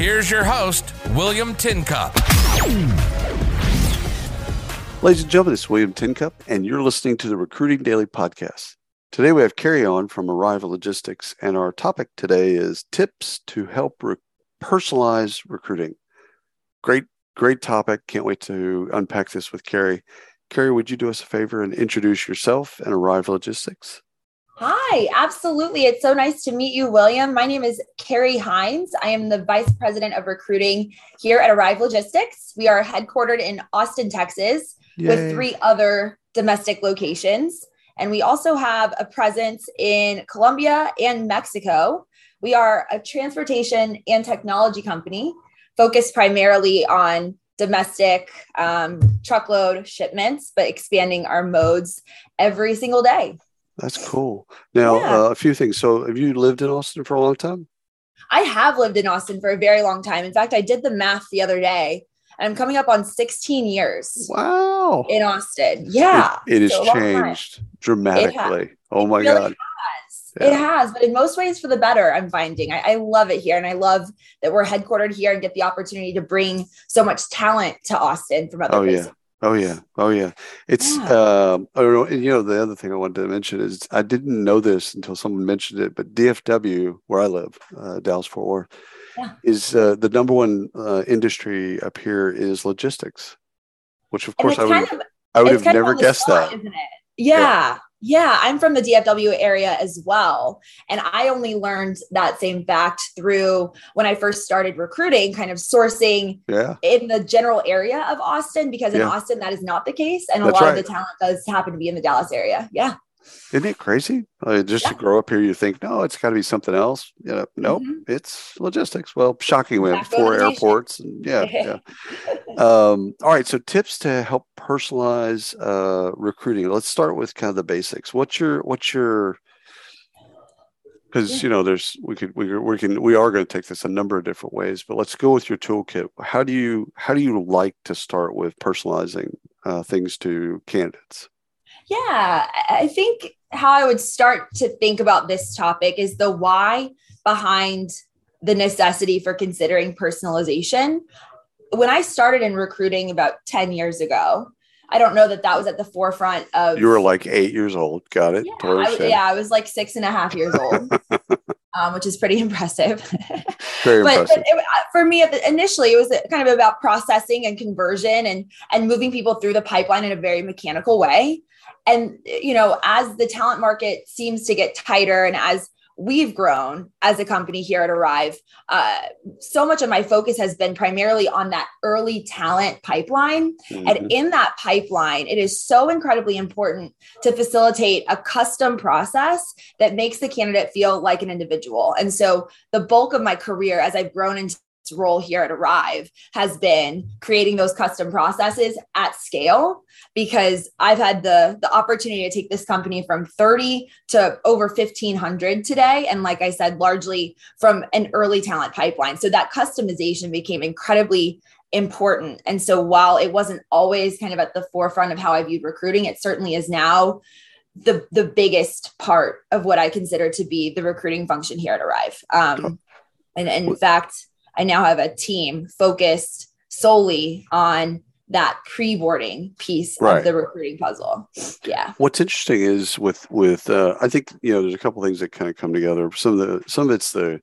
Here's your host, William Tincup. Ladies and gentlemen, is William Tincup, and you're listening to the Recruiting Daily Podcast. Today we have Carrie on from Arrival Logistics, and our topic today is tips to help re- personalize recruiting. Great, great topic. Can't wait to unpack this with Carrie. Carrie, would you do us a favor and introduce yourself and Arrival Logistics? Hi, absolutely. It's so nice to meet you, William. My name is Carrie Hines. I am the Vice President of Recruiting here at Arrive Logistics. We are headquartered in Austin, Texas, Yay. with three other domestic locations. And we also have a presence in Colombia and Mexico. We are a transportation and technology company focused primarily on domestic um, truckload shipments, but expanding our modes every single day. That's cool. Now, yeah. uh, a few things. So, have you lived in Austin for a long time? I have lived in Austin for a very long time. In fact, I did the math the other day. And I'm coming up on 16 years. Wow. In Austin. Yeah. it, it has changed dramatically. It oh my really God. Has. Yeah. It has, but in most ways for the better, I'm finding. I, I, love it here. And I love that we're headquartered here and get the opportunity to bring so much talent to Austin from other oh, places. Yeah. Oh yeah, oh yeah. It's yeah. Um, I don't know. And, you know, the other thing I wanted to mention is I didn't know this until someone mentioned it, but DFW, where I live, uh, Dallas Fort Worth, yeah. is uh, the number one uh, industry up here is logistics, which of course I would of, I would have never guessed spot, that. Isn't it? Yeah. yeah. Yeah, I'm from the DFW area as well. And I only learned that same fact through when I first started recruiting, kind of sourcing yeah. in the general area of Austin, because in yeah. Austin, that is not the case. And That's a lot right. of the talent does happen to be in the Dallas area. Yeah. Isn't it crazy? Uh, just yeah. to grow up here, you think, no, it's got to be something else. You know, nope, mm-hmm. it's logistics. Well, shocking, we have four airports. And yeah, yeah. Um, all right. So, tips to help personalize uh, recruiting. Let's start with kind of the basics. What's your, what's your, because yeah. you know, there's we could we we can we are going to take this a number of different ways, but let's go with your toolkit. How do you how do you like to start with personalizing uh, things to candidates? Yeah, I think how I would start to think about this topic is the why behind the necessity for considering personalization. When I started in recruiting about 10 years ago, I don't know that that was at the forefront of. You were like eight years old. Got it. Yeah, I, yeah, I was like six and a half years old, um, which is pretty impressive. Very but, impressive. But it, uh, for me, initially, it was kind of about processing and conversion and and moving people through the pipeline in a very mechanical way and you know as the talent market seems to get tighter and as we've grown as a company here at arrive uh, so much of my focus has been primarily on that early talent pipeline mm-hmm. and in that pipeline it is so incredibly important to facilitate a custom process that makes the candidate feel like an individual and so the bulk of my career as i've grown into role here at Arrive has been creating those custom processes at scale because I've had the the opportunity to take this company from 30 to over 1500 today and like I said largely from an early talent pipeline. So that customization became incredibly important. And so while it wasn't always kind of at the forefront of how I viewed recruiting, it certainly is now the the biggest part of what I consider to be the recruiting function here at Arrive. Um, and, and in fact, I now have a team focused solely on that pre-boarding piece right. of the recruiting puzzle. Yeah. What's interesting is with with uh, I think you know there's a couple things that kind of come together. Some of the some of it's the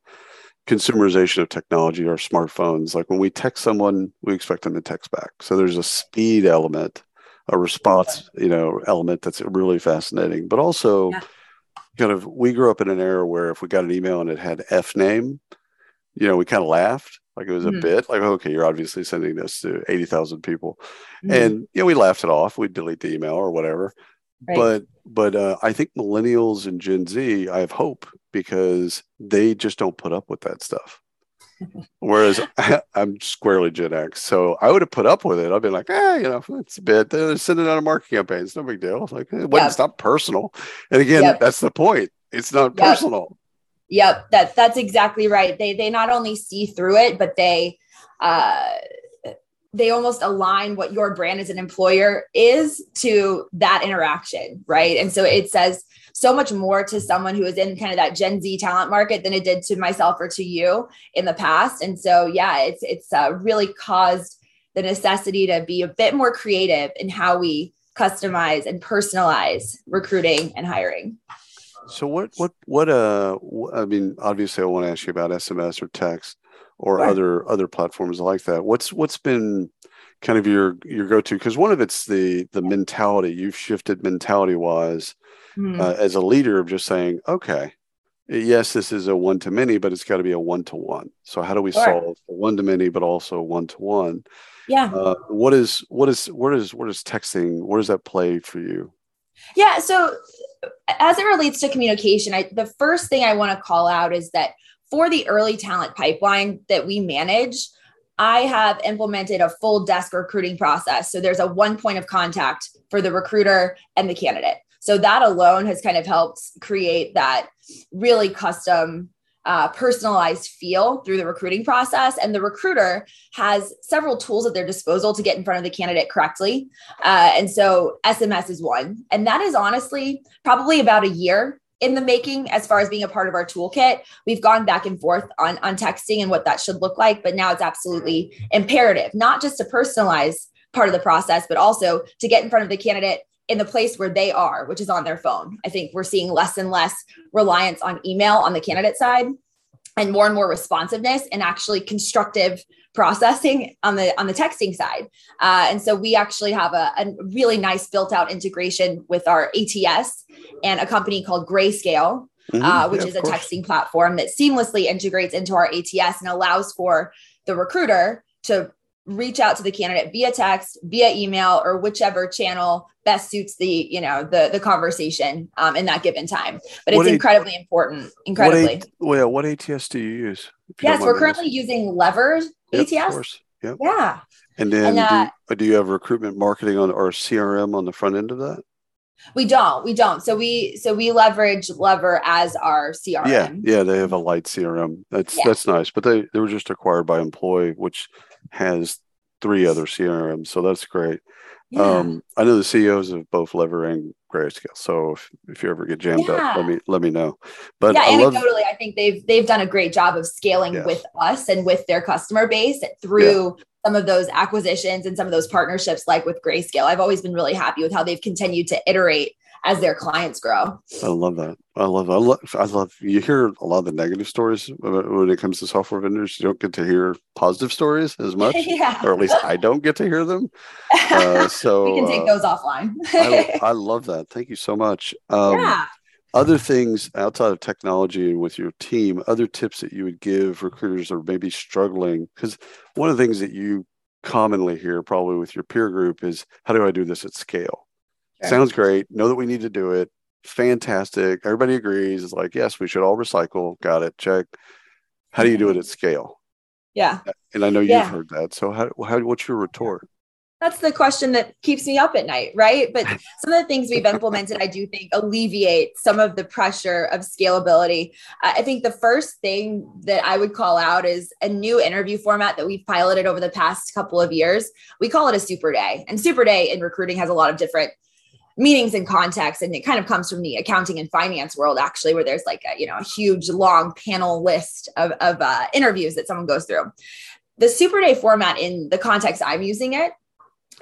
consumerization of technology, our smartphones. Like when we text someone, we expect them to text back. So there's a speed element, a response, you know, element that's really fascinating. But also, yeah. kind of, we grew up in an era where if we got an email and it had F name, you know, we kind of laughed like it was a mm-hmm. bit like, okay, you're obviously sending this to 80,000 people. Mm-hmm. And, you know, we laughed it off. We'd delete the email or whatever. Right. But, but uh, I think millennials and Gen Z, I have hope because they just don't put up with that stuff. Whereas I, am squarely Gen X, so I would have put up with it. I'd be like, ah, you know, it's a bit. They're sending out a marketing campaign. It's no big deal. It's like it yep. it's not personal. And again, yep. that's the point. It's not yep. personal. Yep, that that's exactly right. They they not only see through it, but they uh they almost align what your brand as an employer is to that interaction, right? And so it says so much more to someone who is in kind of that Gen Z talent market than it did to myself or to you in the past. And so, yeah, it's it's uh, really caused the necessity to be a bit more creative in how we customize and personalize recruiting and hiring. So what what what uh I mean obviously I want to ask you about SMS or text or sure. other other platforms like that. What's what's been kind of your your go to because one of it's the the mentality you've shifted mentality wise mm. uh, as a leader of just saying, okay, yes, this is a one to many, but it's got to be a one to one. So how do we sure. solve one to many, but also one to one? Yeah. Uh, what is what is what is what is texting? Where does that play for you? Yeah. So as it relates to communication, I, the first thing I want to call out is that for the early talent pipeline that we manage, I have implemented a full desk recruiting process. So there's a one point of contact for the recruiter and the candidate. So that alone has kind of helped create that really custom, uh, personalized feel through the recruiting process. And the recruiter has several tools at their disposal to get in front of the candidate correctly. Uh, and so SMS is one. And that is honestly probably about a year in the making as far as being a part of our toolkit. We've gone back and forth on, on texting and what that should look like, but now it's absolutely imperative, not just to personalize part of the process, but also to get in front of the candidate in the place where they are, which is on their phone. I think we're seeing less and less reliance on email on the candidate side and more and more responsiveness and actually constructive processing on the on the texting side uh, and so we actually have a, a, really nice built out integration with our ats and a company called grayscale mm-hmm. uh, which yeah, is a texting platform that seamlessly integrates into our ats and allows for the recruiter to reach out to the candidate via text via email or whichever channel best suits the you know the the conversation um, in that given time but it's what incredibly a, important incredibly what, a, what ats do you use yes we're currently using levers yep, ats yep. yeah and then and, uh, do, do you have recruitment marketing on or crm on the front end of that we don't. We don't. So we so we leverage Lever as our CRM. Yeah, yeah, they have a light CRM. That's yeah. that's nice. But they they were just acquired by Employ, which has three other CRMs. So that's great. Yeah. Um, I know the CEOs of both Lever and Grayscale. So if, if you ever get jammed yeah. up, let me let me know. But yeah, I anecdotally, love, I think they've they've done a great job of scaling yes. with us and with their customer base through yeah. some of those acquisitions and some of those partnerships, like with Grayscale. I've always been really happy with how they've continued to iterate as their clients grow. I love that. I love, I love, I love, you hear a lot of the negative stories when it comes to software vendors. You don't get to hear positive stories as much, yeah. or at least I don't get to hear them. Uh, so we can take uh, those offline. I, I, love that. Thank you so much. Um, yeah. Other things outside of technology and with your team, other tips that you would give recruiters or maybe struggling? Because one of the things that you commonly hear, probably with your peer group, is how do I do this at scale? Okay. Sounds great. Know that we need to do it. Fantastic. Everybody agrees. It's like, yes, we should all recycle. Got it. Check. How do you do it at mm-hmm. scale? Yeah. And I know you've yeah. heard that. So how, how what's your retort? That's the question that keeps me up at night, right? But some of the things we've implemented, I do think alleviate some of the pressure of scalability. I think the first thing that I would call out is a new interview format that we've piloted over the past couple of years. We call it a super day. And super day in recruiting has a lot of different meanings and context and it kind of comes from the accounting and finance world actually where there's like a you know a huge long panel list of, of uh, interviews that someone goes through. The super day format in the context i'm using it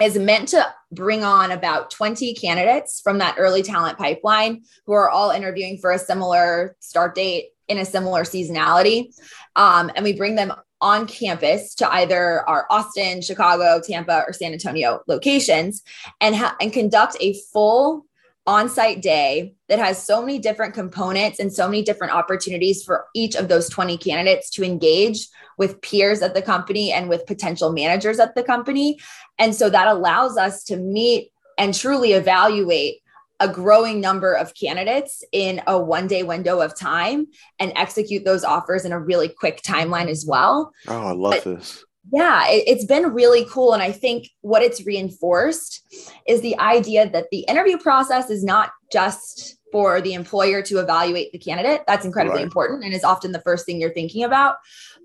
is meant to bring on about 20 candidates from that early talent pipeline who are all interviewing for a similar start date in a similar seasonality. Um, and we bring them on campus to either our Austin, Chicago, Tampa, or San Antonio locations and, ha- and conduct a full on-site day that has so many different components and so many different opportunities for each of those 20 candidates to engage with peers at the company and with potential managers at the company. And so that allows us to meet and truly evaluate a growing number of candidates in a one day window of time and execute those offers in a really quick timeline as well. Oh, I love but, this. Yeah, it, it's been really cool. And I think what it's reinforced is the idea that the interview process is not just for the employer to evaluate the candidate. That's incredibly right. important and is often the first thing you're thinking about.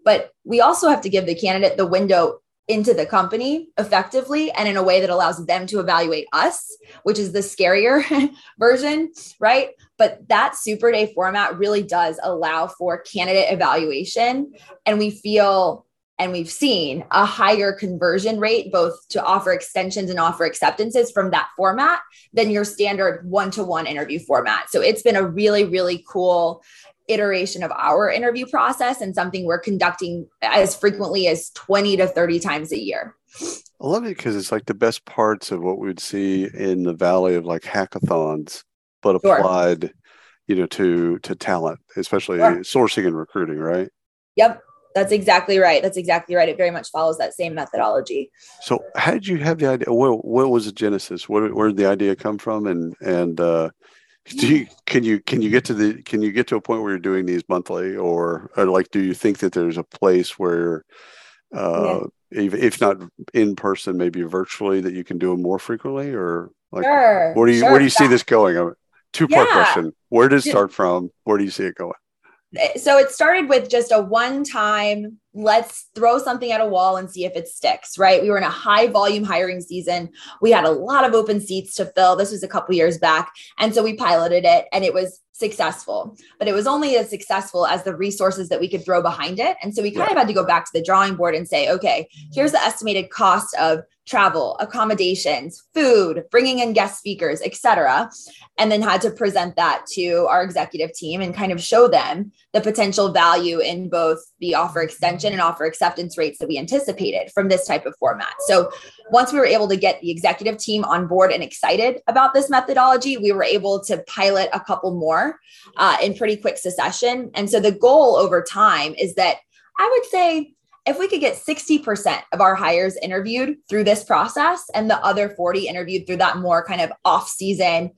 But we also have to give the candidate the window into the company effectively and in a way that allows them to evaluate us, which is the scarier version, right? But that super day format really does allow for candidate evaluation. And we feel and we've seen a higher conversion rate both to offer extensions and offer acceptances from that format than your standard one-to-one interview format so it's been a really really cool iteration of our interview process and something we're conducting as frequently as 20 to 30 times a year. I love it because it's like the best parts of what we would see in the valley of like hackathons, but sure. applied, you know, to to talent, especially sure. sourcing and recruiting, right? Yep. That's exactly right. That's exactly right. It very much follows that same methodology. So, how did you have the idea? What, what was the genesis? Where, where did the idea come from? And and uh, do you can you can you get to the can you get to a point where you're doing these monthly or, or like do you think that there's a place where uh yeah. if, if not in person maybe virtually that you can do them more frequently or like sure, where do you sure. where do you see this going two part yeah. question where did it start from where do you see it going Eh, so it started with just a one time let's throw something at a wall and see if it sticks right? We were in a high volume hiring season. We had a lot of open seats to fill. This was a couple years back. And so we piloted it and it was successful. But it was only as successful as the resources that we could throw behind it. And so we kind yeah. of had to go back to the drawing board and say okay here's the estimated cost of travel, accommodations, food, bringing in guest speakers, etc. And then had to present that to our executive team and kind of show them the potential value in both the offer extension and offer acceptance rates that we anticipated from this type of format. So once we were able to get the executive team on board and excited about this methodology, we were able to pilot a couple more uh, in pretty quick succession. And so the goal over time is that I would say if we could get 60% of our hires interviewed through this process and the other 40 interviewed through that more kind of off season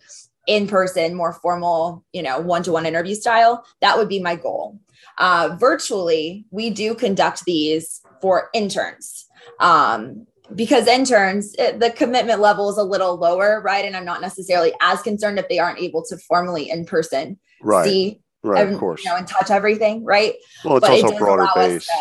in person more formal you know one-to-one interview style that would be my goal. Uh, virtually we do conduct these for interns um, because interns it, the commitment level is a little lower right? And i'm not necessarily as concerned if they aren't able to formally in person right. see right of course you know and touch everything right? Well it's but also it broader base. to,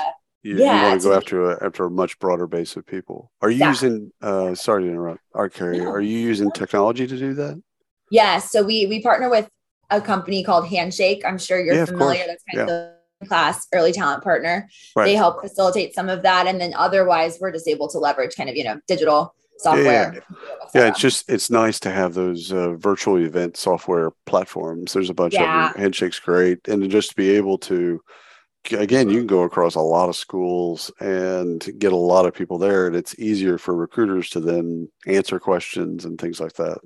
you, yeah, you want to go after a, after a much broader base of people. Are you yeah. using? Uh, sorry to interrupt, Art Carrie. No. Are you using technology to do that? Yes. So we we partner with a company called Handshake. I'm sure you're yeah, familiar. That's kind yeah. of the class early talent partner. Right. They help facilitate some of that, and then otherwise, we're just able to leverage kind of you know digital software. Yeah, yeah. it's just it's nice to have those uh, virtual event software platforms. There's a bunch yeah. of them. Handshake's great, and just to be able to again, you can go across a lot of schools and get a lot of people there, and it's easier for recruiters to then answer questions and things like that.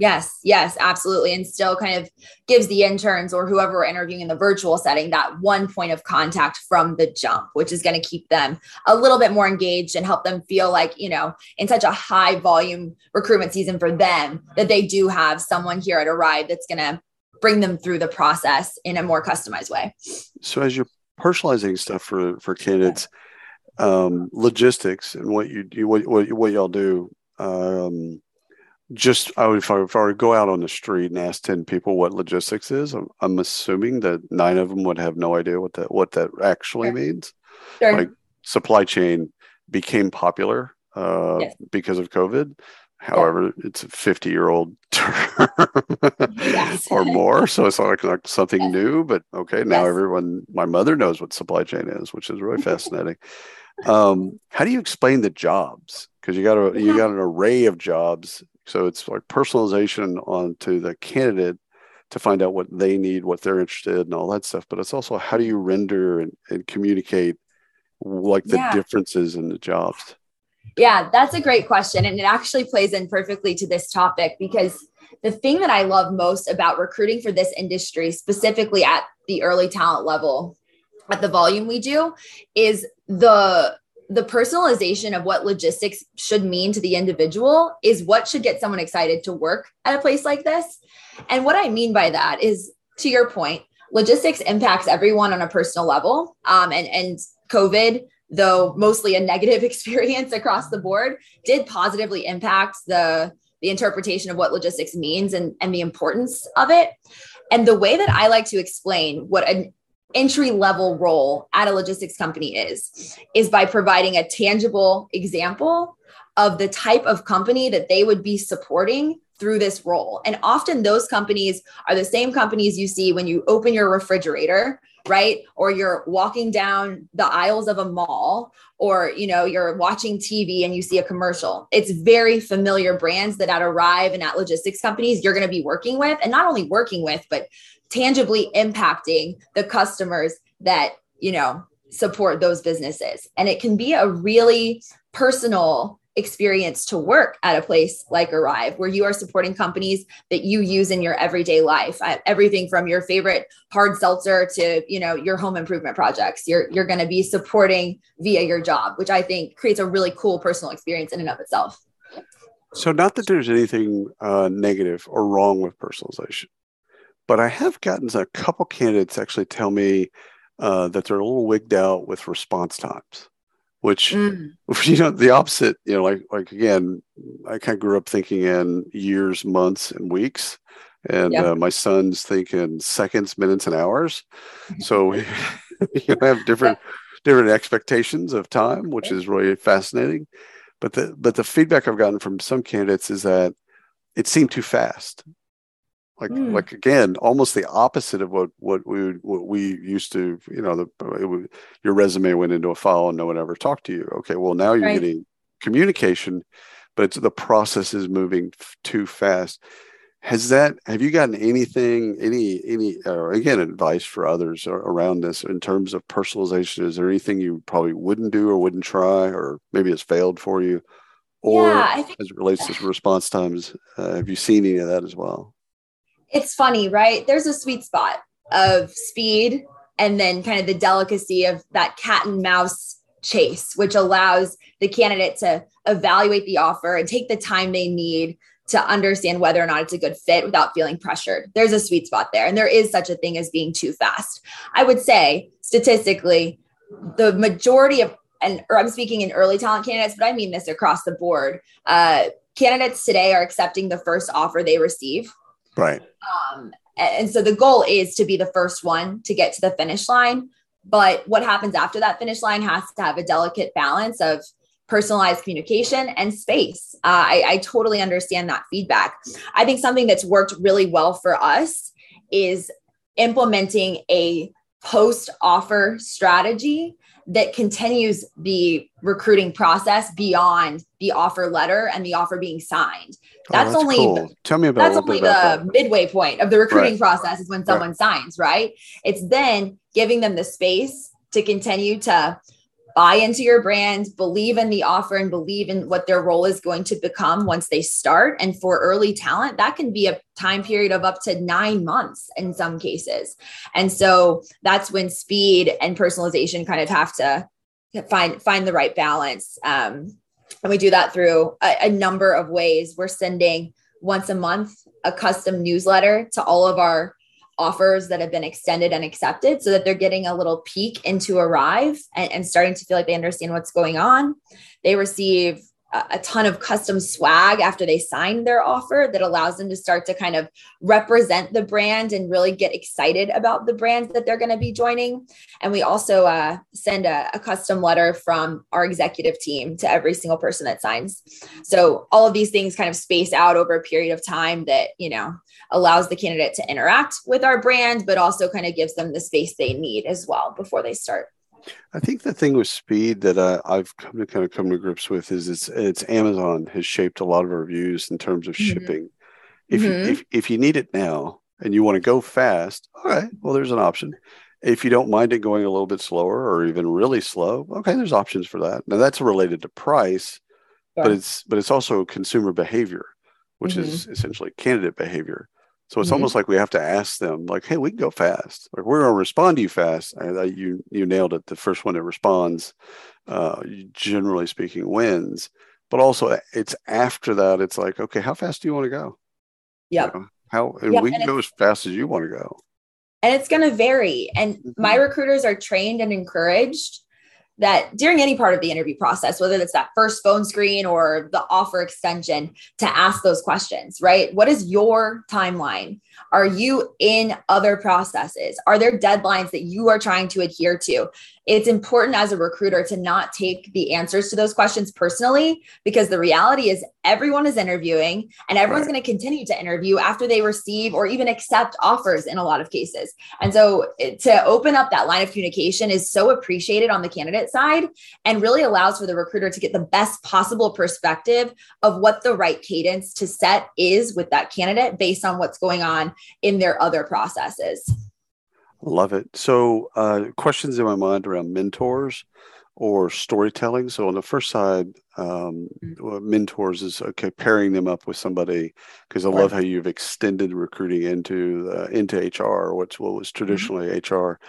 Yes, yes, absolutely. And still kind of gives the interns or whoever we're interviewing in the virtual setting that one point of contact from the jump, which is going to keep them a little bit more engaged and help them feel like, you know, in such a high volume recruitment season for them, that they do have someone here at Arrive that's going to bring them through the process in a more customized way. So as you're personalizing stuff for for candidates um, logistics and what you do what, what, what y'all do um, just I would, if I, if I were to go out on the street and ask 10 people what logistics is I'm, I'm assuming that nine of them would have no idea what that what that actually sure. means sure. like supply chain became popular uh, yes. because of covid However, yeah. it's a 50 year old term yes. or more. So it's like, like something yes. new, but okay, now yes. everyone, my mother knows what supply chain is, which is really fascinating. um, how do you explain the jobs? Because you got a, yeah. you got an array of jobs. So it's like personalization onto the candidate to find out what they need, what they're interested in, and all that stuff. But it's also how do you render and, and communicate like the yeah. differences in the jobs? Yeah, that's a great question. And it actually plays in perfectly to this topic because the thing that I love most about recruiting for this industry, specifically at the early talent level, at the volume we do, is the the personalization of what logistics should mean to the individual is what should get someone excited to work at a place like this. And what I mean by that is, to your point, logistics impacts everyone on a personal level. Um, and, and COVID, though mostly a negative experience across the board, did positively impact the, the interpretation of what logistics means and, and the importance of it. And the way that I like to explain what an entry level role at a logistics company is is by providing a tangible example of the type of company that they would be supporting through this role and often those companies are the same companies you see when you open your refrigerator right or you're walking down the aisles of a mall or you know you're watching tv and you see a commercial it's very familiar brands that at arrive and at logistics companies you're going to be working with and not only working with but tangibly impacting the customers that, you know, support those businesses. And it can be a really personal experience to work at a place like Arrive, where you are supporting companies that you use in your everyday life. Everything from your favorite hard seltzer to you know your home improvement projects. You're you're going to be supporting via your job, which I think creates a really cool personal experience in and of itself. So, not that there's anything uh, negative or wrong with personalization, but I have gotten a couple candidates actually tell me uh, that they're a little wigged out with response times, which mm. you know the opposite. You know, like like again, I kind of grew up thinking in years, months, and weeks, and uh, my son's thinking seconds, minutes, and hours. So you have different different expectations of time, which is really fascinating. But the but the feedback I've gotten from some candidates is that it seemed too fast like mm. like again almost the opposite of what what we what we used to you know the your resume went into a file and no one ever talked to you. Okay well now you're right. getting communication but the process is moving f- too fast. Has that have you gotten anything any any or again advice for others around this in terms of personalization? Is there anything you probably wouldn't do or wouldn't try or maybe it's failed for you? Or yeah, think, as it relates to response times uh, have you seen any of that as well it's funny, right? There's a sweet spot of speed and then kind of the delicacy of that cat and mouse chase, which allows the candidate to evaluate the offer and take the time they need to understand whether or not it's a good fit without feeling pressured. There's a sweet spot there. And there is such a thing as being too fast. I would say statistically, the majority of, and or I'm speaking in early talent candidates, but I mean this across the board. Uh, candidates today are accepting the first offer they receive Right. Um, and so the goal is to be the first one to get to the finish line. But what happens after that finish line has to have a delicate balance of personalized communication and space. Uh, I, I totally understand that feedback. I think something that's worked really well for us is implementing a post offer strategy that continues the recruiting process beyond the offer letter and the offer being signed. Oh, that's, oh, that's only cool. tell me about that's only the that. midway point of the recruiting right. process is when someone right. signs, right? It's then giving them the space to continue to buy into your brand, believe in the offer, and believe in what their role is going to become once they start. And for early talent, that can be a time period of up to nine months in some cases. And so that's when speed and personalization kind of have to find find the right balance. Um, and we do that through a, a number of ways. We're sending once a month a custom newsletter to all of our offers that have been extended and accepted so that they're getting a little peek into arrive and, and starting to feel like they understand what's going on they receive a ton of custom swag after they sign their offer that allows them to start to kind of represent the brand and really get excited about the brands that they're going to be joining. And we also uh, send a, a, custom letter from our executive team to every single person that signs. So all of these things kind of space out over a period of time that, you know, allows the candidate to interact with our brand, but also kind of gives them the space they need as well before they start. I think the thing with speed that uh, I've come to kind of come to grips with is it's it's Amazon has shaped a lot of our views in terms of mm-hmm. shipping. If mm-hmm. you, if if you need it now and you want to go fast, all right, well there's an option. If you don't mind it going a little bit slower or even really slow, okay, there's options for that. Now that's related to price, yeah. but it's but it's also consumer behavior, which mm-hmm. is essentially candidate behavior. So it's mm-hmm. almost like we have to ask them, like, "Hey, we can go fast. Like, we're going to respond to you fast." And you you nailed it. The first one that responds, uh, generally speaking, wins. But also, it's after that. It's like, okay, how fast do you want to go? Yeah. You know, how and yep. we can and go as fast as you want to go. And it's going to vary. And mm-hmm. my recruiters are trained and encouraged that during any part of the interview process, whether it's that first phone screen or the offer extension, to ask those questions, right? What is your timeline? Are you in other processes? Are there deadlines that you are trying to adhere to? It's important as a recruiter to not take the answers to those questions personally because the reality is everyone is interviewing and everyone's right. going to continue to interview after they receive or even accept offers in a lot of cases. And so eh, to open up that line of communication is so appreciated on the candidate side and really allows for the recruiter to get the best possible perspective of what the right cadence to set is with that candidate based on what's going on in their other processes. Love it. So, uh, questions in my mind around mentors or storytelling. So, on the first side, um, mm-hmm. mentors is okay pairing them up with somebody because I right. love how you've extended recruiting into uh, into HR, which what was mm-hmm. traditionally mm-hmm. HR.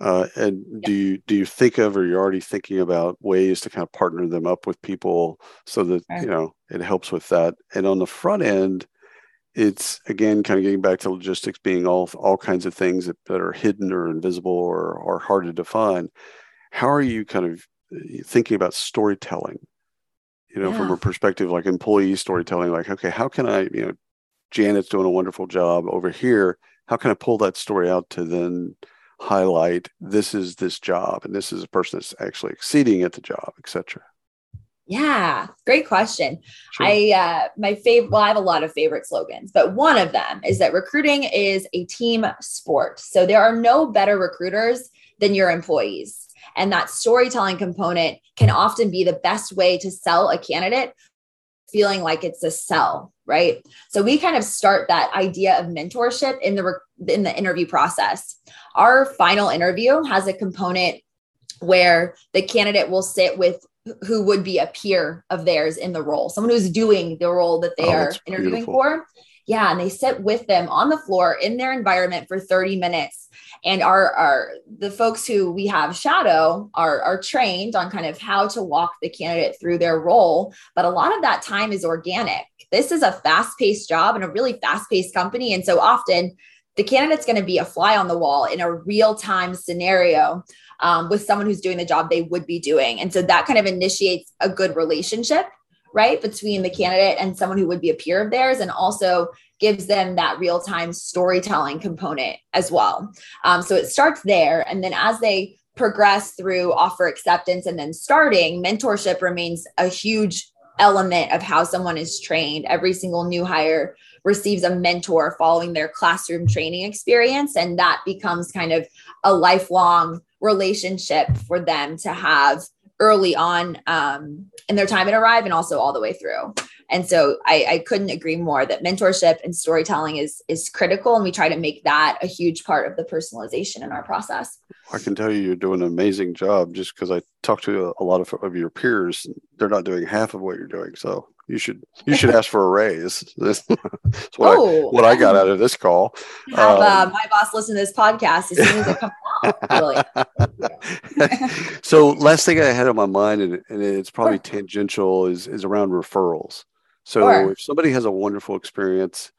Uh, and yeah. do you do you think of or you're already thinking about ways to kind of partner them up with people so that right. you know it helps with that? And on the front end, it's again kind of getting back to logistics being all all kinds of things that, that are hidden or invisible or or hard to define how are you kind of uh, thinking about storytelling? You know yeah. from a perspective like employee storytelling like okay how can i you know janet's doing a wonderful job over here. How can i pull that story out to then highlight this is this job and this is a person that's actually exceeding at the job etc yeah, great question. Sure. I uh my favorite well, I have a lot of favorite slogans, but one of them is that recruiting is a team sport. So there are no better recruiters than your employees. And that storytelling component can often be the best way to sell a candidate feeling like it's a sell, right? So we kind of start that idea of mentorship in the in the interview process. Our final interview has a component where the candidate will sit with who would be a peer of theirs in the role, someone who's doing the role that they oh, are interviewing beautiful. for. Yeah, and they sit with them on the floor in their environment for 30 minutes. And our, our the folks who we have shadow are, are trained on kind of how to walk the candidate through their role. But a lot of that time is organic. This is a fast-paced job and a really fast-paced company. And so often the candidate's going to be a fly on the wall in a real-time scenario um, with someone who's doing the job they would be doing. And so that kind of initiates a good relationship, right, between the candidate and someone who would be a peer of theirs, and also gives them that real time storytelling component as well. Um, so it starts there. And then as they progress through offer acceptance and then starting, mentorship remains a huge element of how someone is trained. Every single new hire receives a mentor following their classroom training experience. And that becomes kind of a lifelong relationship for them to have early on um, in their time at Arrive and also all the way through. And so I, I, couldn't agree more that mentorship and storytelling is is critical, and we try to make that a huge part of the personalization in our process. I can tell you, you're doing an amazing job. Just because I talked to a lot of, of your peers, they're not doing half of what you're doing. So you should you should ask for a raise. That's what, oh, I, what I got out of this call. Have um, uh, my boss listen to this podcast as soon as it comes out. so last thing I had on my mind, and, and it's probably sure. tangential, is is around referrals. So sure. if somebody has a wonderful experience,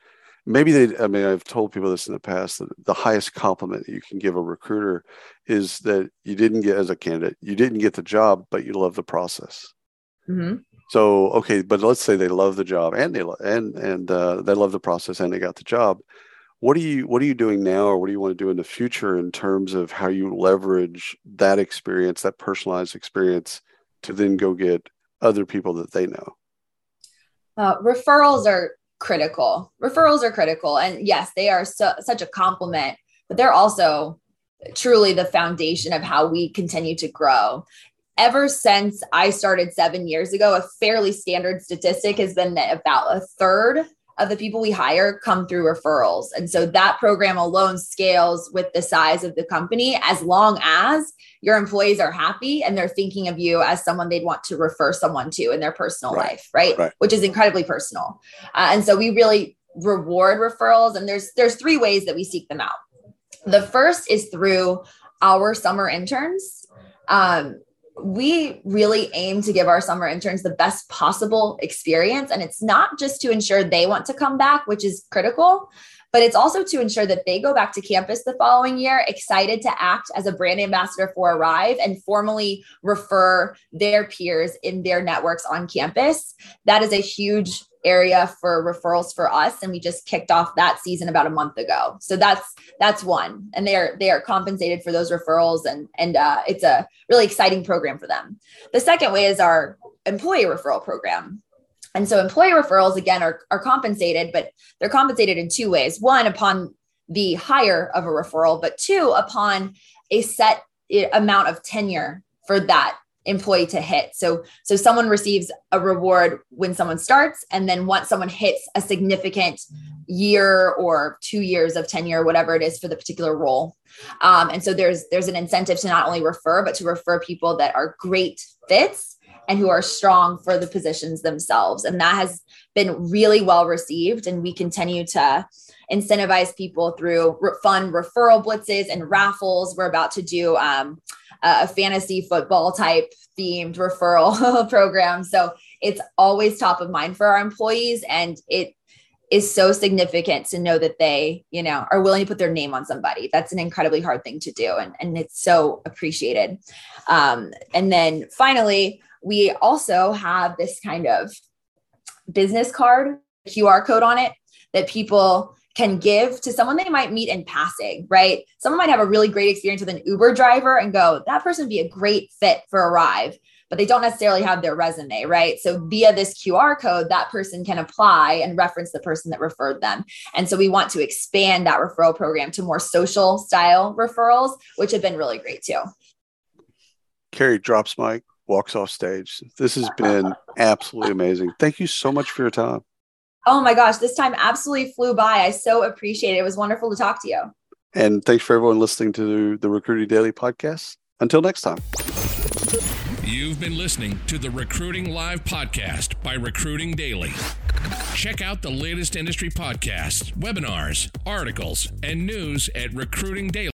maybe they. I mean, I've told people this in the past that the highest compliment that you can give a recruiter is that you didn't get as a candidate, you didn't get the job, but you love the process. Mm-hmm. So okay, but let's say they love the job and they and and uh, they love the process and they got the job. What are you what are you doing now, or what do you want to do in the future in terms of how you leverage that experience, that personalized experience, to then go get other people that they know? Uh, referrals are critical. Referrals are critical, and yes, they are such a compliment, but they're also truly the foundation of how we continue to grow ever since I started seven years ago, a fairly standard statistic has been that about a third of the people we hire come through referrals. And so that program alone scales with the size of the company as long as your employees are happy and they're thinking of you as someone they'd want to refer someone to in their personal right. life, right? right? Which is incredibly personal. Uh, and so we really reward referrals and there's there's three ways that we seek them out the first is through our summer interns um, we really aim to give our summer interns the best possible experience and it's not just to ensure they want to come back which is critical but it's also to ensure that they go back to campus the following year excited to act as a brand ambassador for Arrive and formally refer their peers in their networks on campus. That is a huge area for referrals for us and we just kicked off that season about a month ago. So that's that's one. And they are they are compensated for those referrals and and uh, it's a really exciting program for them. The second way is our employee referral program. And so employee referrals, again, are, are compensated, but they're compensated in two ways. One, upon the hire of a referral, but two, upon a set eh, amount of tenure for that employee to hit. So so someone receives a reward when someone starts and then once someone hits a significant year or 2 years of tenure or whatever it is for the particular role. Um, and so there's there's an incentive to not only refer but to refer people that are great fits and who are strong for the positions themselves. And that has been really well received. And we continue to incentivize people through fun referral blitzes and raffles. We're about to do um, a fantasy football type themed referral program. So it's always top of mind for our employees. And it is so significant to know that they, you know, are willing to put their name on somebody. That's an incredibly hard thing to do. And, and it's so appreciated. Um, and then finally, we also have this kind of business card QR code on it that people can give to someone they might meet in passing, right? Someone might have a really great experience with an Uber driver and go, that person would be a great fit for Arrive, but they don't necessarily have their resume, right? So via this QR code, that person can apply and reference the person that referred them. And so we want to expand that referral program to more social style referrals, which have been really great too. Carrie drops mic walks off stage. This has been absolutely amazing. Thank you so much for your time. Oh my gosh, this time absolutely flew by. I so appreciate it. It was wonderful to talk to you. And thanks for everyone listening to the Recruiting Daily podcast. Until next time. You've been listening to the Recruiting Live podcast by Recruiting Daily. Check out the latest industry podcasts, webinars, articles, and news at Recruiting Daily.